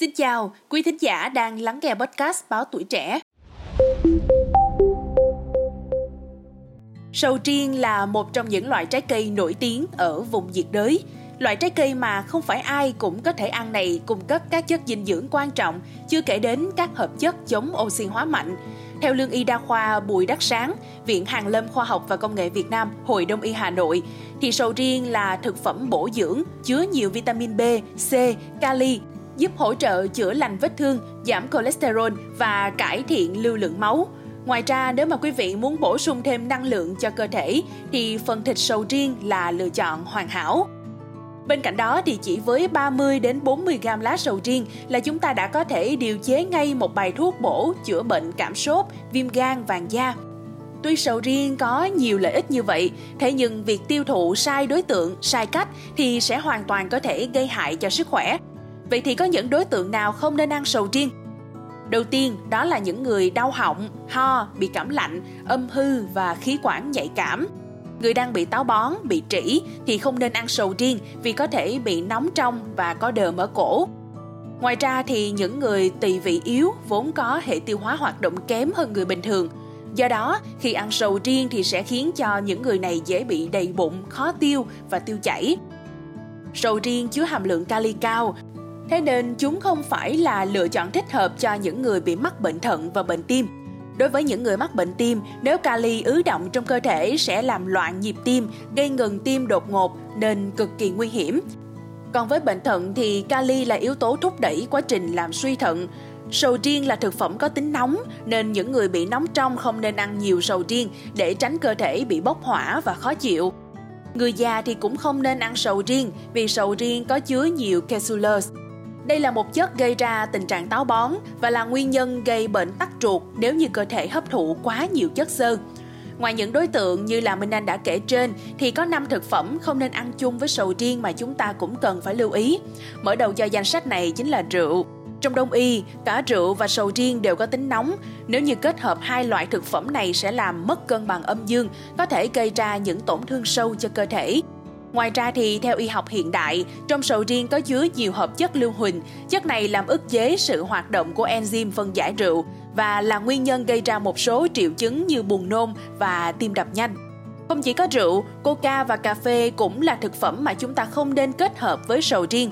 Xin chào, quý thính giả đang lắng nghe podcast Báo Tuổi Trẻ. Sầu riêng là một trong những loại trái cây nổi tiếng ở vùng nhiệt đới. Loại trái cây mà không phải ai cũng có thể ăn này cung cấp các chất dinh dưỡng quan trọng, chưa kể đến các hợp chất chống oxy hóa mạnh. Theo lương y đa khoa Bùi Đắc Sáng, Viện Hàn Lâm Khoa học và Công nghệ Việt Nam, Hội Đông y Hà Nội, thì sầu riêng là thực phẩm bổ dưỡng chứa nhiều vitamin B, C, kali, giúp hỗ trợ chữa lành vết thương, giảm cholesterol và cải thiện lưu lượng máu. Ngoài ra, nếu mà quý vị muốn bổ sung thêm năng lượng cho cơ thể thì phần thịt sầu riêng là lựa chọn hoàn hảo. Bên cạnh đó thì chỉ với 30 đến 40 gram lá sầu riêng là chúng ta đã có thể điều chế ngay một bài thuốc bổ chữa bệnh cảm sốt, viêm gan, vàng da. Tuy sầu riêng có nhiều lợi ích như vậy, thế nhưng việc tiêu thụ sai đối tượng, sai cách thì sẽ hoàn toàn có thể gây hại cho sức khỏe. Vậy thì có những đối tượng nào không nên ăn sầu riêng? Đầu tiên, đó là những người đau họng, ho, bị cảm lạnh, âm hư và khí quản nhạy cảm. Người đang bị táo bón, bị trĩ thì không nên ăn sầu riêng vì có thể bị nóng trong và có đờm ở cổ. Ngoài ra thì những người tỳ vị yếu vốn có hệ tiêu hóa hoạt động kém hơn người bình thường. Do đó, khi ăn sầu riêng thì sẽ khiến cho những người này dễ bị đầy bụng, khó tiêu và tiêu chảy. Sầu riêng chứa hàm lượng kali cao, Thế nên chúng không phải là lựa chọn thích hợp cho những người bị mắc bệnh thận và bệnh tim. Đối với những người mắc bệnh tim, nếu kali ứ động trong cơ thể sẽ làm loạn nhịp tim, gây ngừng tim đột ngột nên cực kỳ nguy hiểm. Còn với bệnh thận thì kali là yếu tố thúc đẩy quá trình làm suy thận. Sầu riêng là thực phẩm có tính nóng nên những người bị nóng trong không nên ăn nhiều sầu riêng để tránh cơ thể bị bốc hỏa và khó chịu. Người già thì cũng không nên ăn sầu riêng vì sầu riêng có chứa nhiều casulose, đây là một chất gây ra tình trạng táo bón và là nguyên nhân gây bệnh tắc ruột nếu như cơ thể hấp thụ quá nhiều chất xơ. Ngoài những đối tượng như là Minh Anh đã kể trên thì có 5 thực phẩm không nên ăn chung với sầu riêng mà chúng ta cũng cần phải lưu ý. Mở đầu cho danh sách này chính là rượu. Trong đông y, cả rượu và sầu riêng đều có tính nóng. Nếu như kết hợp hai loại thực phẩm này sẽ làm mất cân bằng âm dương, có thể gây ra những tổn thương sâu cho cơ thể. Ngoài ra thì theo y học hiện đại, trong sầu riêng có chứa nhiều hợp chất lưu huỳnh. Chất này làm ức chế sự hoạt động của enzyme phân giải rượu và là nguyên nhân gây ra một số triệu chứng như buồn nôn và tim đập nhanh. Không chỉ có rượu, coca và cà phê cũng là thực phẩm mà chúng ta không nên kết hợp với sầu riêng.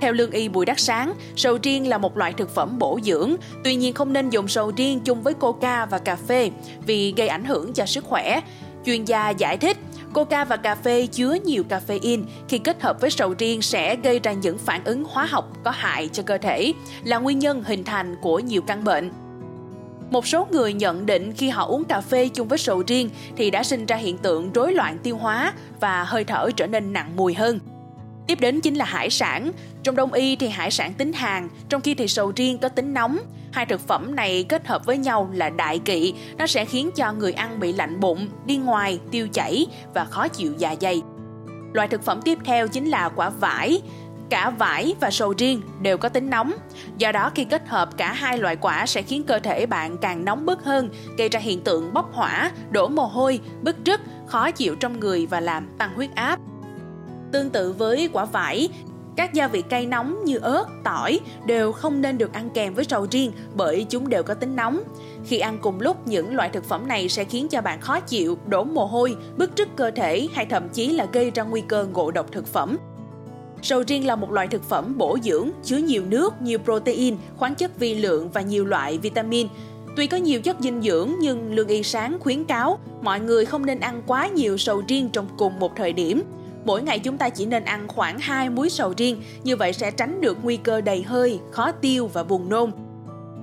Theo lương y Bùi Đắc Sáng, sầu riêng là một loại thực phẩm bổ dưỡng, tuy nhiên không nên dùng sầu riêng chung với coca và cà phê vì gây ảnh hưởng cho sức khỏe. Chuyên gia giải thích, Coca và cà phê chứa nhiều caffeine khi kết hợp với sầu riêng sẽ gây ra những phản ứng hóa học có hại cho cơ thể, là nguyên nhân hình thành của nhiều căn bệnh. Một số người nhận định khi họ uống cà phê chung với sầu riêng thì đã sinh ra hiện tượng rối loạn tiêu hóa và hơi thở trở nên nặng mùi hơn. Tiếp đến chính là hải sản. Trong đông y thì hải sản tính hàn, trong khi thì sầu riêng có tính nóng. Hai thực phẩm này kết hợp với nhau là đại kỵ, nó sẽ khiến cho người ăn bị lạnh bụng, đi ngoài, tiêu chảy và khó chịu dạ dày. Loại thực phẩm tiếp theo chính là quả vải. Cả vải và sầu riêng đều có tính nóng. Do đó khi kết hợp cả hai loại quả sẽ khiến cơ thể bạn càng nóng bức hơn, gây ra hiện tượng bốc hỏa, đổ mồ hôi, bức rứt, khó chịu trong người và làm tăng huyết áp. Tương tự với quả vải, các gia vị cay nóng như ớt, tỏi đều không nên được ăn kèm với sầu riêng bởi chúng đều có tính nóng. Khi ăn cùng lúc, những loại thực phẩm này sẽ khiến cho bạn khó chịu, đổ mồ hôi, bức rứt cơ thể hay thậm chí là gây ra nguy cơ ngộ độc thực phẩm. Sầu riêng là một loại thực phẩm bổ dưỡng, chứa nhiều nước, nhiều protein, khoáng chất vi lượng và nhiều loại vitamin. Tuy có nhiều chất dinh dưỡng nhưng lương y sáng khuyến cáo mọi người không nên ăn quá nhiều sầu riêng trong cùng một thời điểm – Mỗi ngày chúng ta chỉ nên ăn khoảng 2 muối sầu riêng, như vậy sẽ tránh được nguy cơ đầy hơi, khó tiêu và buồn nôn.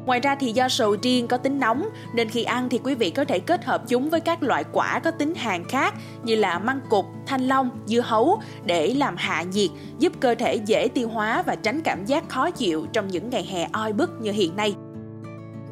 Ngoài ra thì do sầu riêng có tính nóng nên khi ăn thì quý vị có thể kết hợp chúng với các loại quả có tính hàn khác như là măng cụt, thanh long, dưa hấu để làm hạ nhiệt, giúp cơ thể dễ tiêu hóa và tránh cảm giác khó chịu trong những ngày hè oi bức như hiện nay.